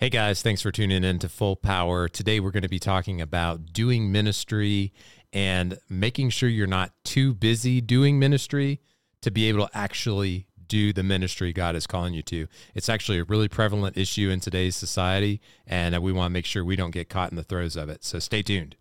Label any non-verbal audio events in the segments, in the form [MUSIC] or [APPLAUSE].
Hey guys, thanks for tuning in to Full Power. Today we're going to be talking about doing ministry and making sure you're not too busy doing ministry to be able to actually do the ministry God is calling you to. It's actually a really prevalent issue in today's society, and we want to make sure we don't get caught in the throes of it. So stay tuned.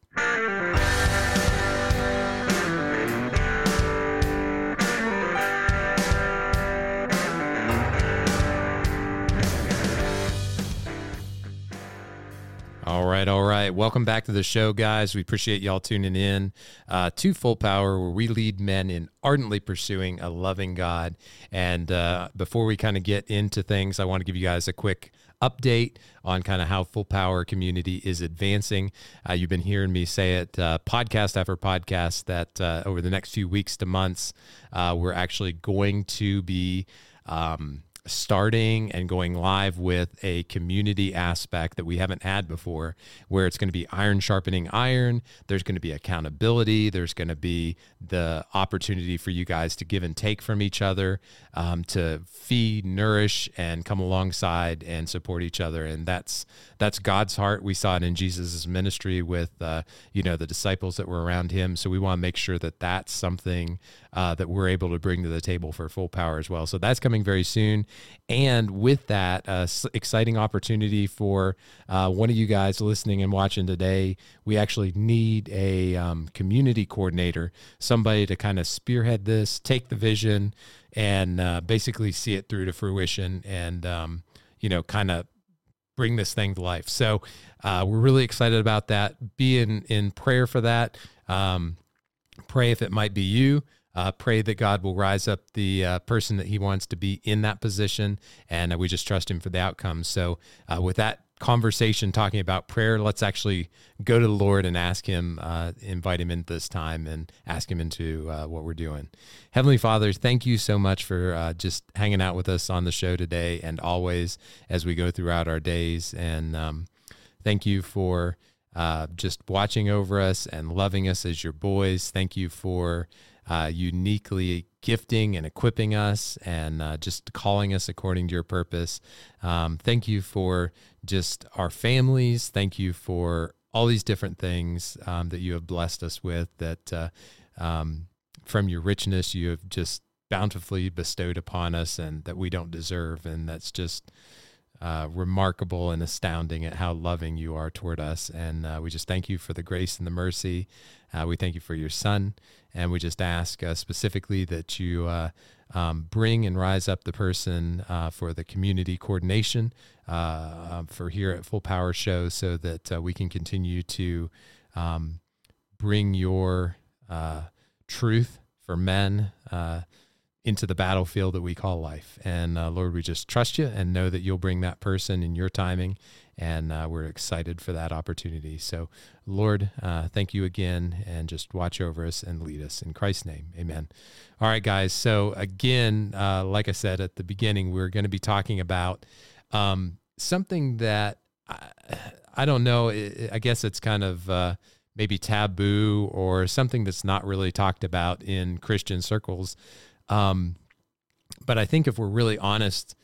All right, all right. Welcome back to the show, guys. We appreciate y'all tuning in uh, to Full Power, where we lead men in ardently pursuing a loving God. And uh, before we kind of get into things, I want to give you guys a quick update on kind of how Full Power community is advancing. Uh, you've been hearing me say it uh, podcast after podcast that uh, over the next few weeks to months, uh, we're actually going to be. Um, starting and going live with a community aspect that we haven't had before, where it's going to be iron sharpening iron. There's going to be accountability. There's going to be the opportunity for you guys to give and take from each other, um, to feed, nourish, and come alongside and support each other. And that's that's God's heart. We saw it in Jesus' ministry with uh, you know the disciples that were around him. So we want to make sure that that's something uh, that we're able to bring to the table for full power as well. So that's coming very soon. And with that, uh, exciting opportunity for uh, one of you guys listening and watching today. We actually need a um, community coordinator, somebody to kind of spearhead this, take the vision, and uh, basically see it through to fruition and, um, you know, kind of bring this thing to life. So uh, we're really excited about that. Be in, in prayer for that. Um, pray if it might be you. Uh, pray that God will rise up the uh, person that He wants to be in that position, and uh, we just trust Him for the outcome. So, uh, with that conversation talking about prayer, let's actually go to the Lord and ask Him, uh, invite Him into this time, and ask Him into uh, what we're doing. Heavenly Father, thank you so much for just hanging out with us on the show today, and always as we go throughout our days. And um, thank you for. just watching over us and loving us as your boys. Thank you for uh, uniquely gifting and equipping us and uh, just calling us according to your purpose. Um, thank you for just our families. Thank you for all these different things um, that you have blessed us with, that uh, um, from your richness, you have just bountifully bestowed upon us and that we don't deserve. And that's just uh, remarkable and astounding at how loving you are toward us. And uh, we just thank you for the grace and the mercy. Uh, we thank you for your son. And we just ask uh, specifically that you uh, um, bring and rise up the person uh, for the community coordination um, for here at Full Power Show so that we can continue to um, bring your truth for men into the battlefield that we call life. And uh, Lord, we just trust you and know that you'll bring that person in your timing. And uh, we're excited for that opportunity. So, Lord, uh, thank you again and just watch over us and lead us in Christ's name. Amen. All right, guys. So, again, uh, like I said at the beginning, we're going to be talking about um, something that I, I, don't know. I guess it's kind of uh, maybe taboo or something that's not really talked about in Christian circles. Um, but I think if we're really honest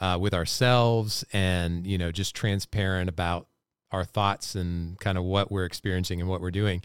uh, with ourselves and you know just transparent about our thoughts and kind of what we're experiencing and what we're doing,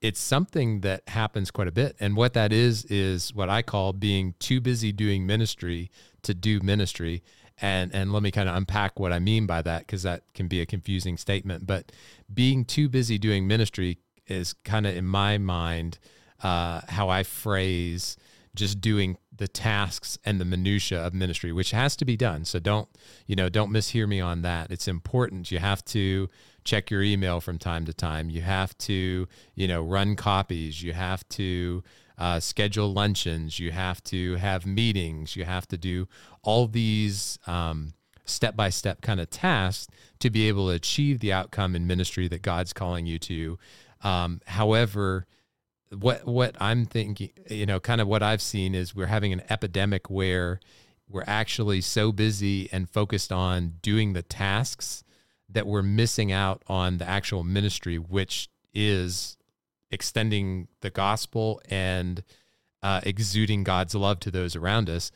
it's something that happens quite a bit. And what that is is what I call being too busy doing ministry to do ministry. And and let me kind of unpack what I mean by that because that can be a confusing statement. But being too busy doing ministry is kind of in my mind uh, how I phrase just doing the tasks and the minutia of ministry which has to be done. So don't you know don't mishear me on that. It's important. You have to check your email from time to time. You have to you know run copies. You have to uh, schedule luncheons. You have to have meetings. You have to do all these um, step-by-step kind of tasks to be able to achieve the outcome in ministry that god's calling you to. Um, however what what I'm thinking, you know, kind of what I've seen is we're having an epidemic where we're actually so busy and focused on doing the tasks that we're missing out on the actual ministry, which is extending the gospel and uh, exuding God's love to those around us.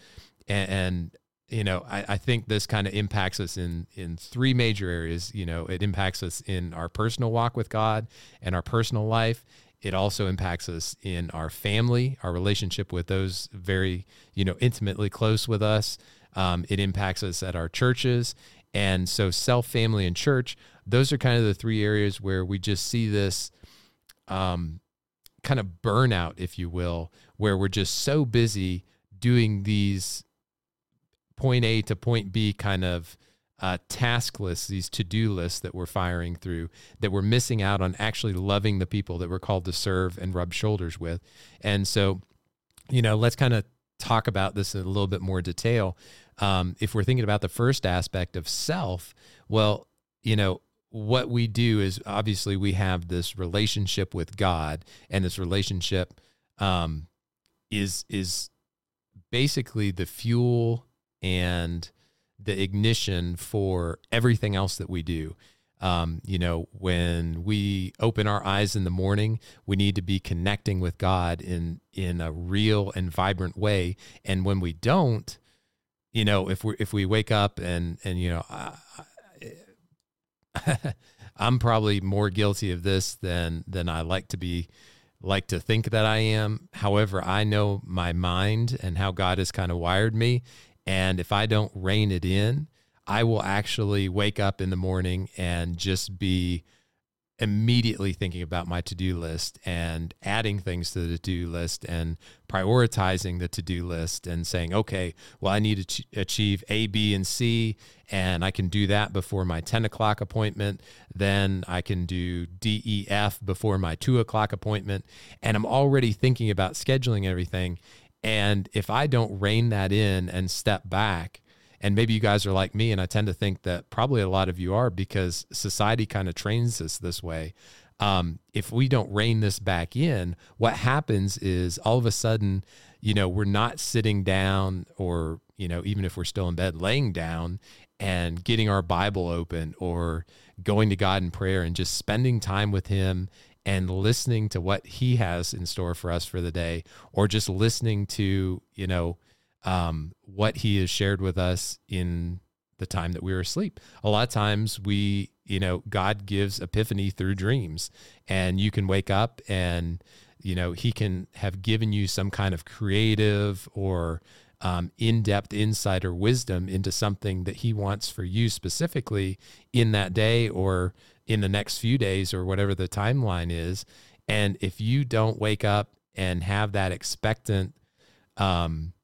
And, and you know, I, I think this kind of impacts us in in three major areas. You know, it impacts us in our personal walk with God and our personal life. It also impacts us in our family, our relationship with those very, you know, intimately close with us. Um, it impacts us at our churches. And so, self, family, and church, those are kind of the three areas where we just see this um, kind of burnout, if you will, where we're just so busy doing these point A to point B kind of uh, task lists, these to do lists that we're firing through, that we're missing out on actually loving the people that we're called to serve and rub shoulders with. And so, you know, let's kind of talk about this in a little bit more detail. Um, if we're thinking about the first aspect of self, well, you know, what we do is obviously we have this relationship with God, and this relationship um, is is basically the fuel and the ignition for everything else that we do. Um, you know, when we open our eyes in the morning, we need to be connecting with God in in a real and vibrant way. And when we don't, you know, if we if we wake up and and you know, I, [LAUGHS] I'm probably more guilty of this than than I like to be like to think that I am. However, I know my mind and how God has kind of wired me, and if I don't rein it in, I will actually wake up in the morning and just be immediately thinking about my to-do list and adding things to the to-do list and prioritizing the to-do list and saying okay well i need to achieve a b and c and i can do that before my 10 o'clock appointment. Then i can do d e f before my 2 o'clock appointment. And i'm already thinking about scheduling everything and if I don't rein that in and step back, and maybe you guys are like me, and I tend to think that probably a lot of you are because society kind of trains us this way. Um, if we don't rein this back in, what happens is all of a sudden, you know, we're not sitting down or, you know, even if we're still in bed, laying down and getting our Bible open or going to God in prayer and just spending time with Him and listening to what he has in store for us for the day, or just listening to, you know, um, what he has shared with us in the time that we were asleep. A lot of times we, you know, God gives epiphany through dreams, and you can wake up and, you know, he can have given you some kind of creative or um, in depth insight or wisdom into something that he wants for you specifically in that day or in the next few days or whatever the timeline is. And if you don't wake up and have that expectant um,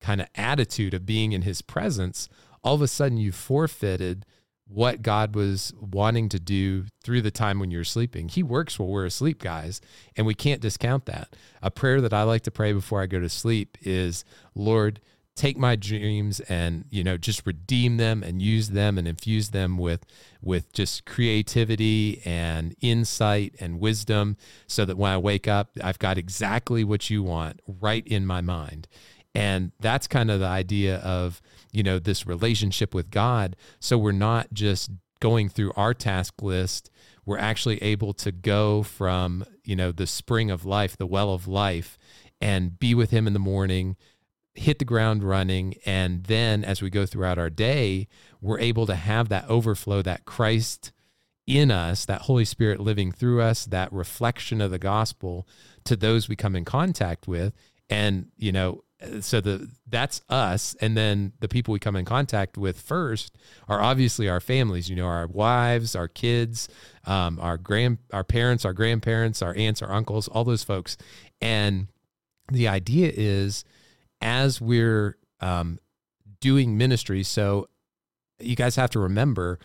kind of attitude of being in his presence, all of a sudden you forfeited what God was wanting to do through the time when you're sleeping. He works while we're asleep, guys, and we can't discount that. A prayer that I like to pray before I go to sleep is, Lord, take my dreams and you know just redeem them and use them and infuse them with with just creativity and insight and wisdom so that when I wake up I've got exactly what you want right in my mind. And that's kind of the idea of you know this relationship with God. So we're not just going through our task list. We're actually able to go from you know the spring of life the well of life and be with him in the morning hit the ground running. And then as we go throughout our day, we're able to have that overflow, that Christ in us, that Holy Spirit living through us, that reflection of the gospel to those we come in contact with. And, you know, so the that's us and then the people we come in contact with first are obviously our families you know our wives our kids um, our grand our parents our grandparents our aunts our uncles all those folks and the idea is as we're um, doing ministry. So you guys have to remember,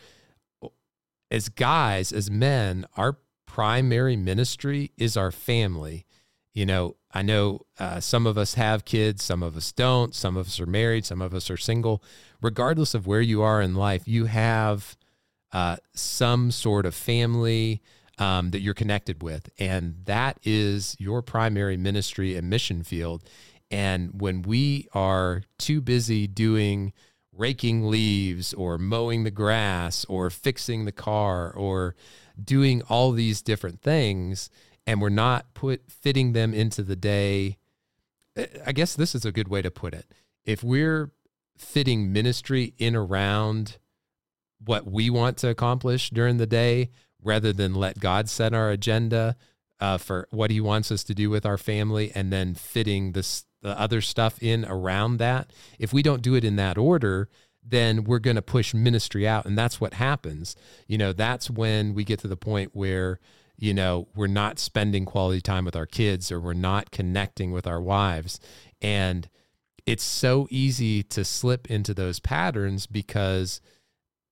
as guys, as men, our primary ministry is our family. You know, I know uh, some of us have kids, some of us don't, some of us are married, some of us are single. Regardless of where you are in life, you have uh, some sort of family um, that you're connected with. And that is your primary ministry and mission field. And when we are too busy doing raking leaves or mowing the grass or fixing the car or doing all these different things and we're not put fitting them into the day I guess this is a good way to put it. If we're fitting ministry in around what we want to accomplish during the day rather than let God set our agenda uh, for what He wants us to do with our family and then fitting this the other stuff in around that. If we don't do it in that order, then we're going to push ministry out, and that's what happens. You know, that's when we get to the point where you know we're not spending quality time with our kids or we're not connecting with our wives and it's so easy to slip into those patterns because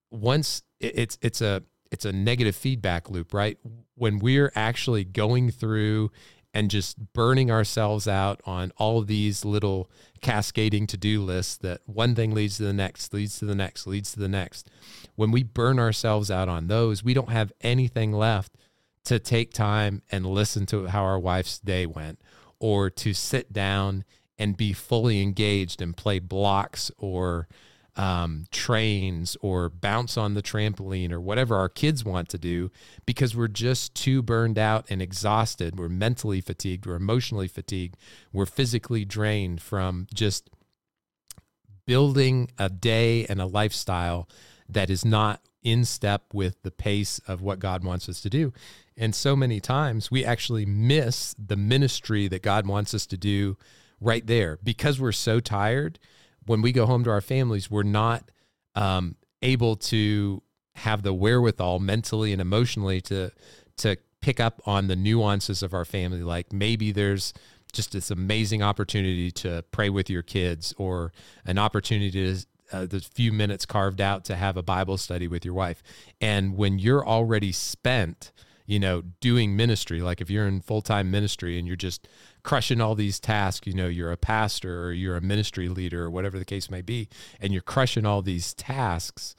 once it's it's a it's a negative feedback loop, right? When we're actually going through and just burning ourselves out on all of these little cascading to-do lists that one thing leads to the next, leads to the next, leads to the next. When we burn ourselves out on those, we don't have anything left to take time and listen to how our wife's day went or to sit down and be fully engaged and play blocks or um, trains or bounce on the trampoline or whatever our kids want to do because we're just too burned out and exhausted. We're mentally fatigued, we're emotionally fatigued, we're physically drained from just building a day and a lifestyle that is not in step with the pace of what God wants us to do. And so many times we actually miss the ministry that God wants us to do right there because we're so tired when we go home to our families, we're not um, able to have the wherewithal mentally and emotionally to to pick up on the nuances of our family. Like maybe there's just this amazing opportunity to pray with your kids, or an opportunity to uh, the few minutes carved out to have a Bible study with your wife. And when you're already spent, you know, doing ministry, like if you're in full time ministry and you're just crushing all these tasks, you know, you're a pastor or you're a ministry leader or whatever the case may be, and you're crushing all these tasks,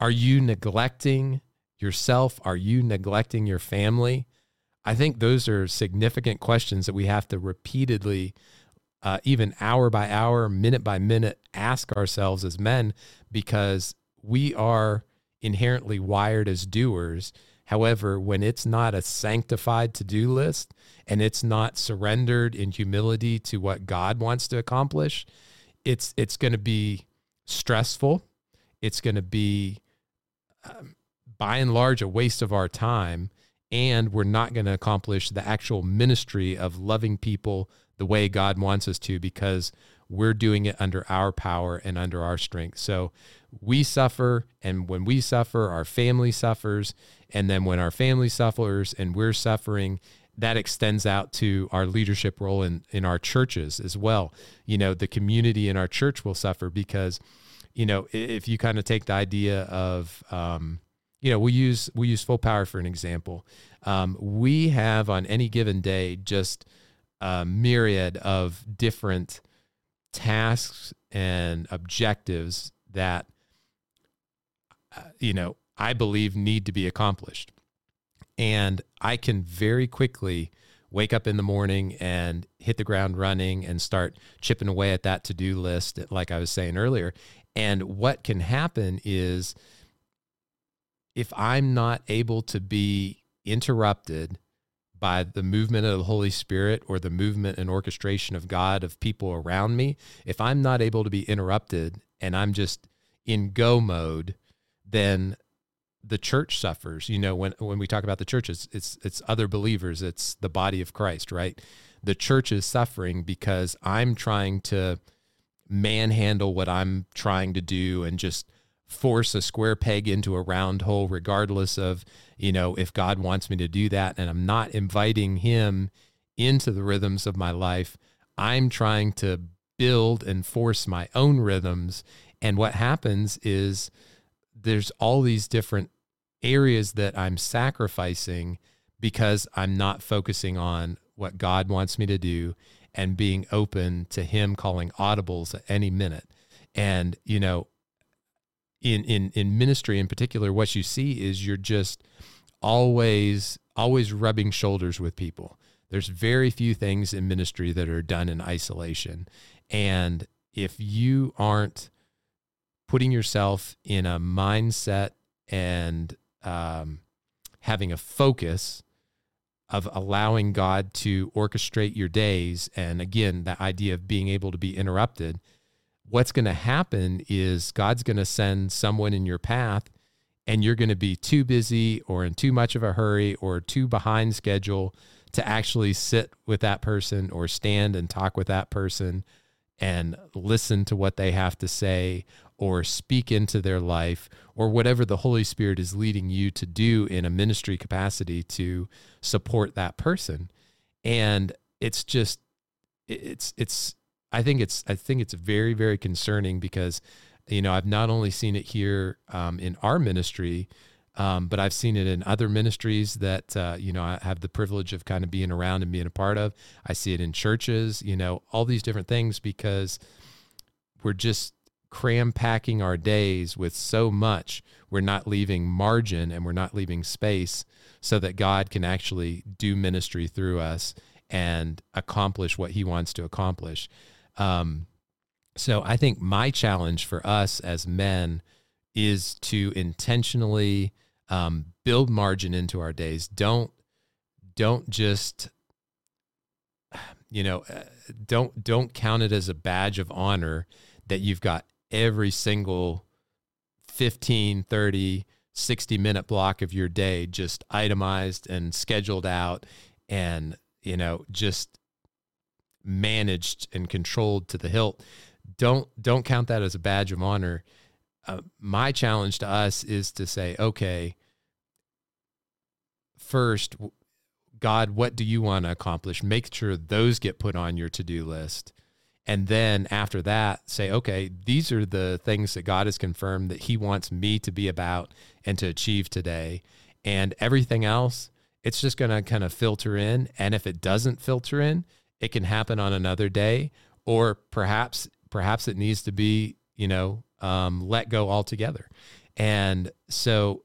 are you neglecting yourself? Are you neglecting your family? I think those are significant questions that we have to repeatedly, uh, even hour by hour, minute by minute, ask ourselves as men because we are inherently wired as doers However, when it's not a sanctified to do list and it's not surrendered in humility to what God wants to accomplish, it's it's going to be stressful. It's going to be, um, by and large, a waste of our time, and we're not going to accomplish the actual ministry of loving people the way God wants us to because we're doing it under our power and under our strength. So we suffer, and when we suffer, our family suffers. And then when our family suffers and we're suffering, that extends out to our leadership role in, in our churches as well. You know, the community in our church will suffer because, you know, if you kind of take the idea of, um, you know, we use we use full power for an example. Um, we have on any given day just a myriad of different tasks and objectives that uh, you know I believe need to be accomplished. And I can very quickly wake up in the morning and hit the ground running and start chipping away at that to do list, like I was saying earlier. And what can happen is if I'm not able to be interrupted by the movement of the Holy Spirit or the movement and orchestration of God of people around me, if I'm not able to be interrupted and I'm just in go mode, then the church suffers. You know, when when we talk about the church, it's, it's it's other believers, it's the body of Christ, right? The church is suffering because I'm trying to manhandle what I'm trying to do and just force a square peg into a round hole, regardless of you know if God wants me to do that, and I'm not inviting Him into the rhythms of my life. I'm trying to build and force my own rhythms, and what happens is there's all these different areas that I'm sacrificing because I'm not focusing on what God wants me to do and being open to him calling audibles at any minute. And, you know, in in in ministry in particular, what you see is you're just always always rubbing shoulders with people. There's very few things in ministry that are done in isolation. And if you aren't putting yourself in a mindset and um, having a focus of allowing God to orchestrate your days. And again, that idea of being able to be interrupted. What's going to happen is God's going to send someone in your path and you're going to be too busy or in too much of a hurry or too behind schedule to actually sit with that person or stand and talk with that person and listen to what they have to say or speak into their life or whatever the Holy Spirit is leading you to do in a ministry capacity to support that person. And it's just it's it's I think it's I think it's very very concerning because you know I've not only seen it here um, in our ministry, um, but I've seen it in other ministries that uh, you know I have the privilege of kind of being around and being a part of. I see it in churches, you know, all these different things because we're just cram packing our days with so much. We're not leaving margin and we're not leaving space so that God can actually do ministry through us and accomplish what He wants to accomplish. Um, so I think my challenge for us as men is to intentionally um, build margin into our days. Don't don't just you know uh, don't don't count it as a badge of honor that you've got every single 15 30 60 minute block of your day just itemized and scheduled out and you know just managed and controlled to the hilt don't don't count that as a badge of honor uh, my challenge to us is to say, okay, first, God, what do you want to accomplish? Make sure those get put on your to do list. And then after that, say, okay, these are the things that God has confirmed that He wants me to be about and to achieve today. And everything else, it's just going to kind of filter in. And if it doesn't filter in, it can happen on another day, or perhaps, perhaps it needs to be, you know, um, let go altogether. And so,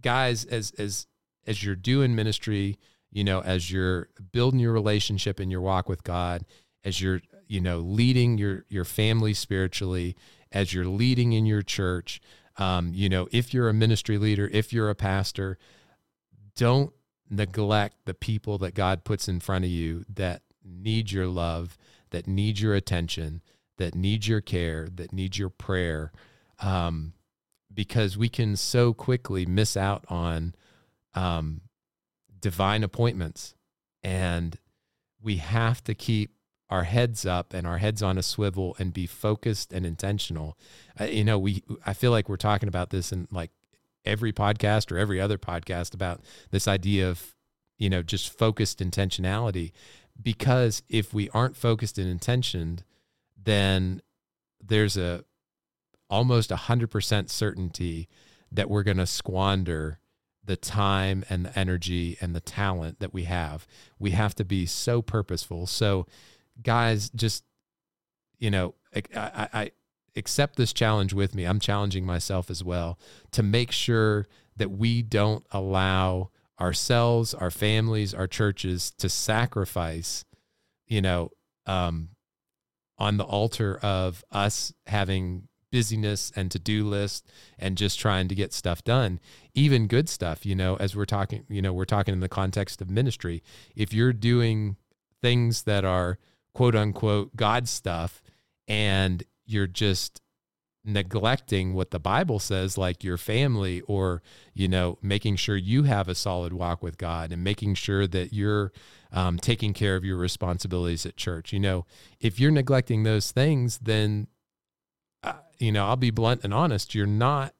guys, as as as you're doing ministry, you know, as you're building your relationship and your walk with God, as you're you know leading your your family spiritually, as you're leading in your church, um, you know, if you're a ministry leader, if you're a pastor, don't neglect the people that God puts in front of you that need your love, that need your attention, that need your care, that need your prayer, um, because we can so quickly miss out on um, divine appointments. And we have to keep our heads up and our heads on a swivel and be focused and intentional. Uh, you know, we I feel like we're talking about this in like every podcast or every other podcast about this idea of you know just focused intentionality because if we aren't focused and intentioned then there's a almost a hundred percent certainty that we're going to squander the time and the energy and the talent that we have. We have to be so purposeful. So, guys, just you know, I, I, I accept this challenge with me. I'm challenging myself as well to make sure that we don't allow ourselves, our families, our churches to sacrifice, you know, um, on the altar of us having busyness and to-do list and just trying to get stuff done. Even good stuff you know as we're talking you know we're talking in the context of ministry. If you're doing things that are quote unquote god stuff and you're just neglecting what the bible says like your family or you know making sure you have a solid walk with god and making sure that you're um, taking care of your responsibilities at church. You know, if you're neglecting those things, then, uh, you know, I'll be blunt and honest, you're not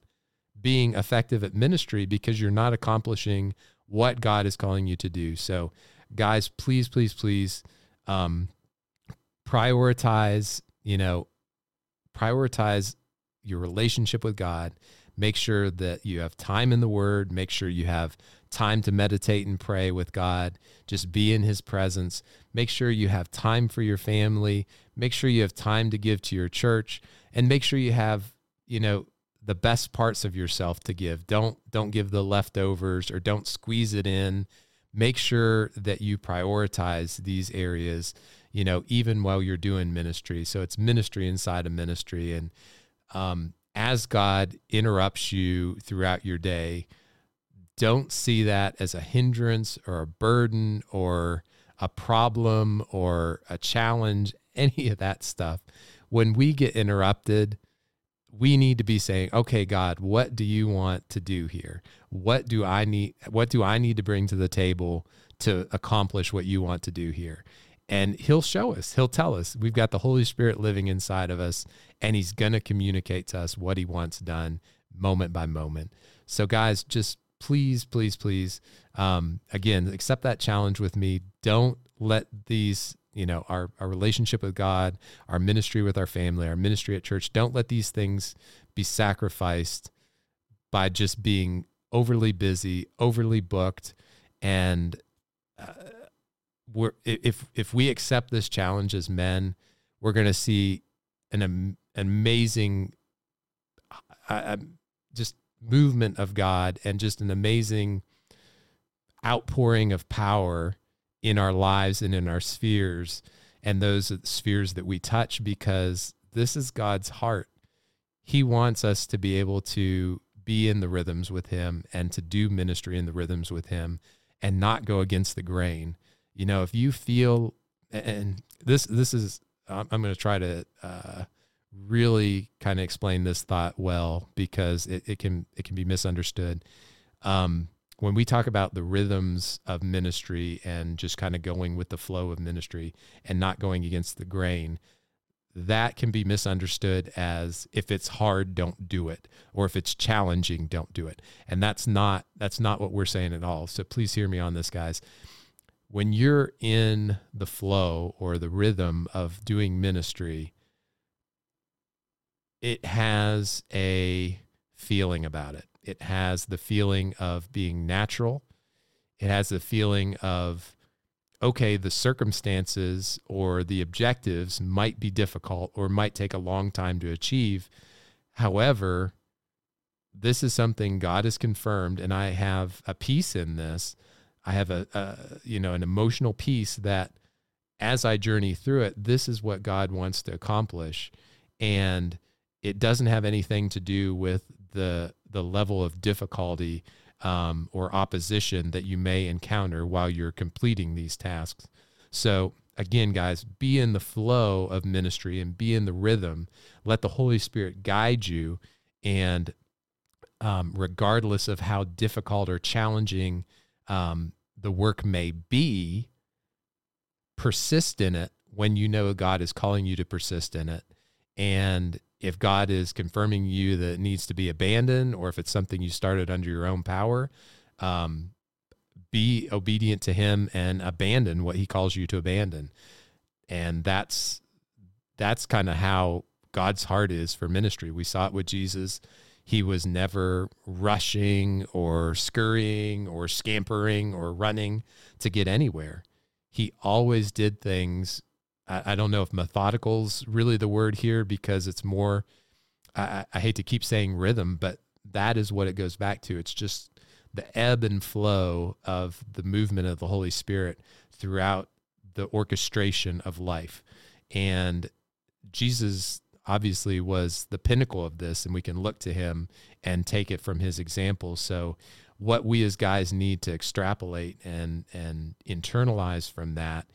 being effective at ministry because you're not accomplishing what God is calling you to do. So, guys, please, please, please um, prioritize, you know, prioritize your relationship with God. Make sure that you have time in the Word. Make sure you have time to meditate and pray with God. Just be in His presence. Make sure you have time for your family. Make sure you have time to give to your church, and make sure you have, you know, the best parts of yourself to give. Don't don't give the leftovers or don't squeeze it in. Make sure that you prioritize these areas, you know, even while you're doing ministry. So it's ministry inside of ministry, and um, as God interrupts you throughout your day, don't see that as a hindrance or a burden or a problem or a challenge, [LAUGHS] any of that stuff. when we get interrupted, we need to be saying, "Okay, God, what do you want to do here? What do I need what do I need to bring to the table to accomplish what you want to do here?" And he'll show us. He'll tell us. We've got the Holy Spirit living inside of us and he's going to communicate to us what he wants done moment by moment. So guys, just please, please, please, um, again, accept that challenge with me. Don't let these, you know, our, our relationship with God, our ministry with our family, our ministry at church, don't let these things be sacrificed by just being overly busy, overly booked. And uh, we're, if, if we accept this challenge as men, we're going to see an, an amazing, uh, just movement of God and just an amazing outpouring of power in our lives and in our spheres and those spheres that we touch because this is God's heart. He wants us to be able to be in the rhythms with him and to do ministry in the rhythms with him and not go against the grain. You know, if you feel and this this is I'm going to try to uh, really kind of explain this thought well because it, it can it can be misunderstood. Um, when we talk about the rhythms of ministry and just kind of going with the flow of ministry and not going against the grain, that can be misunderstood as if it's hard, don't do it, or if it's challenging, don't do it. And that's not that's not what we're saying at all. So please hear me on this, guys. When you're in the flow or the rhythm of doing ministry, it has a feeling about it. It has the feeling of being natural. It has the feeling of, okay, the circumstances or the objectives might be difficult or might take a long time to achieve. However, this is something God has confirmed, and I have a peace in this. I have a, a you know an emotional peace that as I journey through it, this is what God wants to accomplish, and it doesn't have anything to do with the the level of difficulty um, or opposition that you may encounter while you're completing these tasks. So again, guys, be in the flow of ministry and be in the rhythm. Let the Holy Spirit guide you, and um, regardless of how difficult or challenging um, the work may be, persist in it when you know God is calling you to persist in it, and if God is confirming you that it needs to be abandoned, or if it's something you started under your own power, um, be obedient to Him and abandon what He calls you to abandon. And that's that's kind of how God's heart is for ministry. We saw it with Jesus. He was never rushing or scurrying or scampering or running to get anywhere. He always did things I, I don't know if methodical's really the word here because it's more. I, I hate to keep saying rhythm, but that is what it goes back to. It's just the ebb and flow of the movement of the Holy Spirit throughout the orchestration of life. And Jesus obviously was the pinnacle of this, and we can look to him and take it from his example. So, what we as guys need to extrapolate and and internalize from that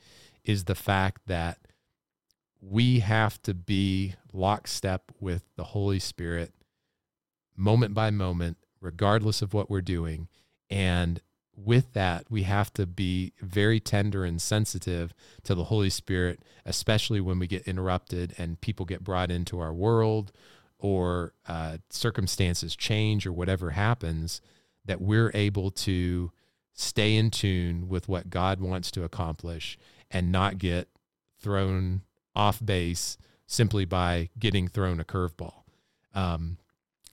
is the fact that we have to be lockstep with the Holy Spirit moment by moment, regardless of what we're doing. And with that, we have to be very tender and sensitive to the Holy Spirit, especially when we get interrupted and people get brought into our world or uh, circumstances change or whatever happens, that we're able to stay in tune with what God wants to accomplish and not get thrown off base simply by getting thrown a curveball. Um,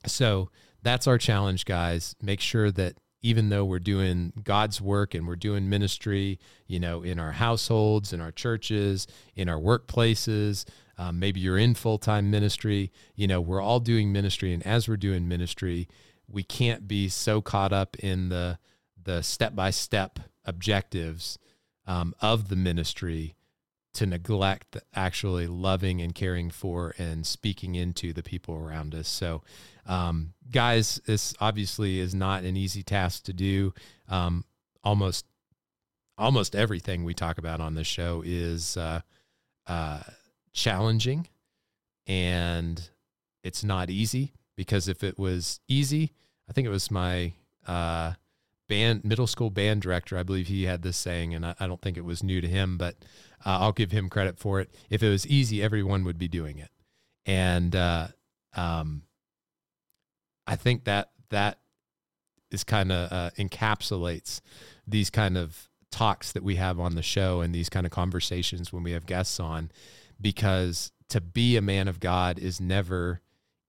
so that's our challenge, guys. Make sure that even though we're doing God's work and we're doing ministry, you know, in our households, in our churches, in our workplaces, um, maybe you're in full time ministry, you know, we're all doing ministry. And as we're doing ministry, we can't be so caught up in the the step by step objectives um, of the ministry to neglect actually loving and caring for and speaking into the people around us. So, um, guys, this obviously is not an easy task to do. Um, almost, almost everything we talk about on this show is uh, uh, challenging. and it's not easy because if it was easy, I think it was my uh, band middle school band director. I believe he had this saying, and I, I don't think it was new to him, but uh, I'll give him credit for it. If it was easy, everyone would be doing it, and uh, um, I think that that is kind of uh, encapsulates these kind of talks that we have on the show and these kind of conversations when we have guests on, because to be a man of God is never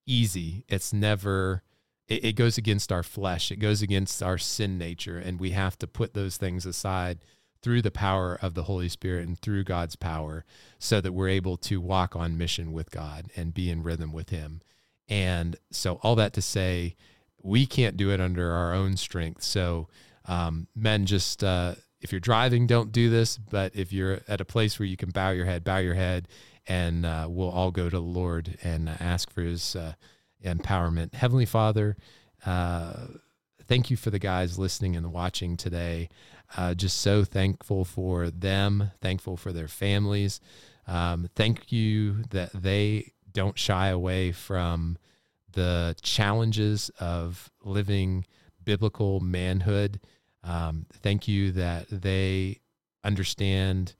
easy. It's never it, it goes against our flesh. It goes against our sin nature, and we have to put those things aside through the power of the Holy Spirit and through God's power so that we're able to walk on mission with God and be in rhythm with Him. And so, all that to say, we can't do it under our own strength. So, um, men, just uh, if you're driving, don't do this. But if you're at a place where you can bow your head, bow your head, and uh, we'll all go to the Lord and ask for His uh, empowerment. Heavenly Father, uh, thank you for the guys listening and watching today. Uh, just so thankful for them, thankful for their families. Um, thank you that they don't shy away from the challenges of living biblical manhood. Um, thank you that they understand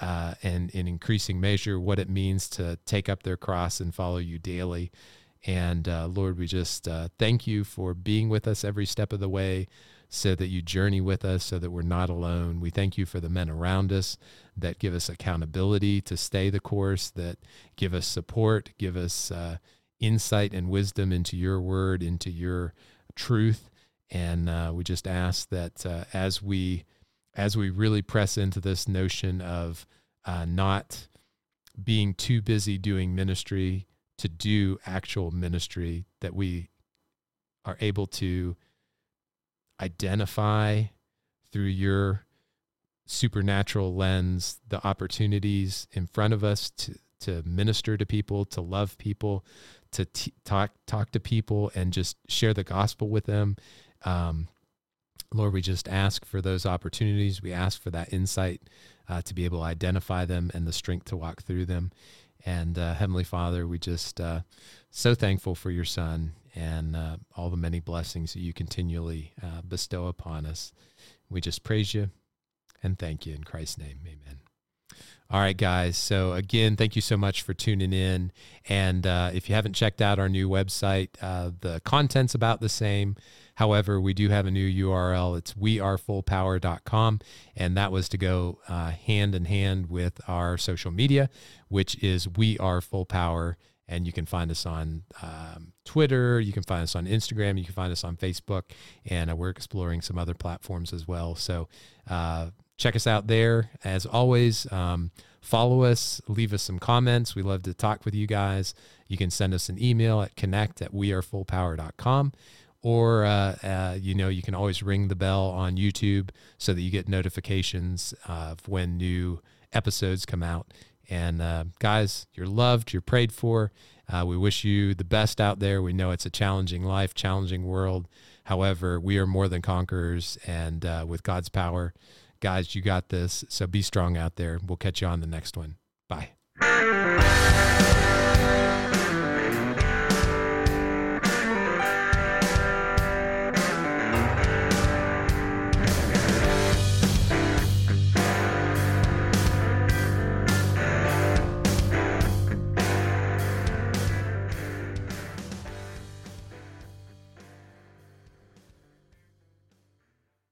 uh, and in increasing measure what it means to take up their cross and follow you daily. And uh, Lord, we just uh, thank you for being with us every step of the way so that you journey with us so that we're not alone. We thank you for the men around us that give us accountability to stay the course, that give us support, give us uh, insight and wisdom into your word, into your truth. And uh, we just ask that uh, as we as we really press into this notion of uh, not being too busy doing ministry to do actual ministry, that we are able to identify through your supernatural lens the opportunities in front of us to, to minister to people, to love people, to t- talk talk to people, and just share the gospel with them. Um, Lord, we just ask for those opportunities. We ask for that insight uh, to be able to identify them and the strength to walk through them. And uh, Heavenly Father, we just uh, so thankful for your Son and uh, all the many blessings that you continually uh, bestow upon us. We just praise you and thank you in Christ's name. Amen. All right, guys. So, again, thank you so much for tuning in. And uh, if you haven't checked out our new website, uh, the content's about the same. However, we do have a new URL. It's wearefullpower.com. And that was to go uh, hand in hand with our social media, which is We Are Full Power. And you can find us on um, Twitter. You can find us on Instagram. You can find us on Facebook. And uh, we're exploring some other platforms as well. So, uh, check us out there. As always, um, follow us, leave us some comments. We love to talk with you guys. You can send us an email at connect at wearefullpower.com. Or, uh, uh, you know, you can always ring the bell on YouTube so that you get notifications of when new episodes come out. And uh, guys, you're loved, you're prayed for. Uh, we wish you the best out there. We know it's a challenging life, challenging world. However, we are more than conquerors, and uh, with God's power, Guys, you got this. So be strong out there. We'll catch you on the next one. Bye.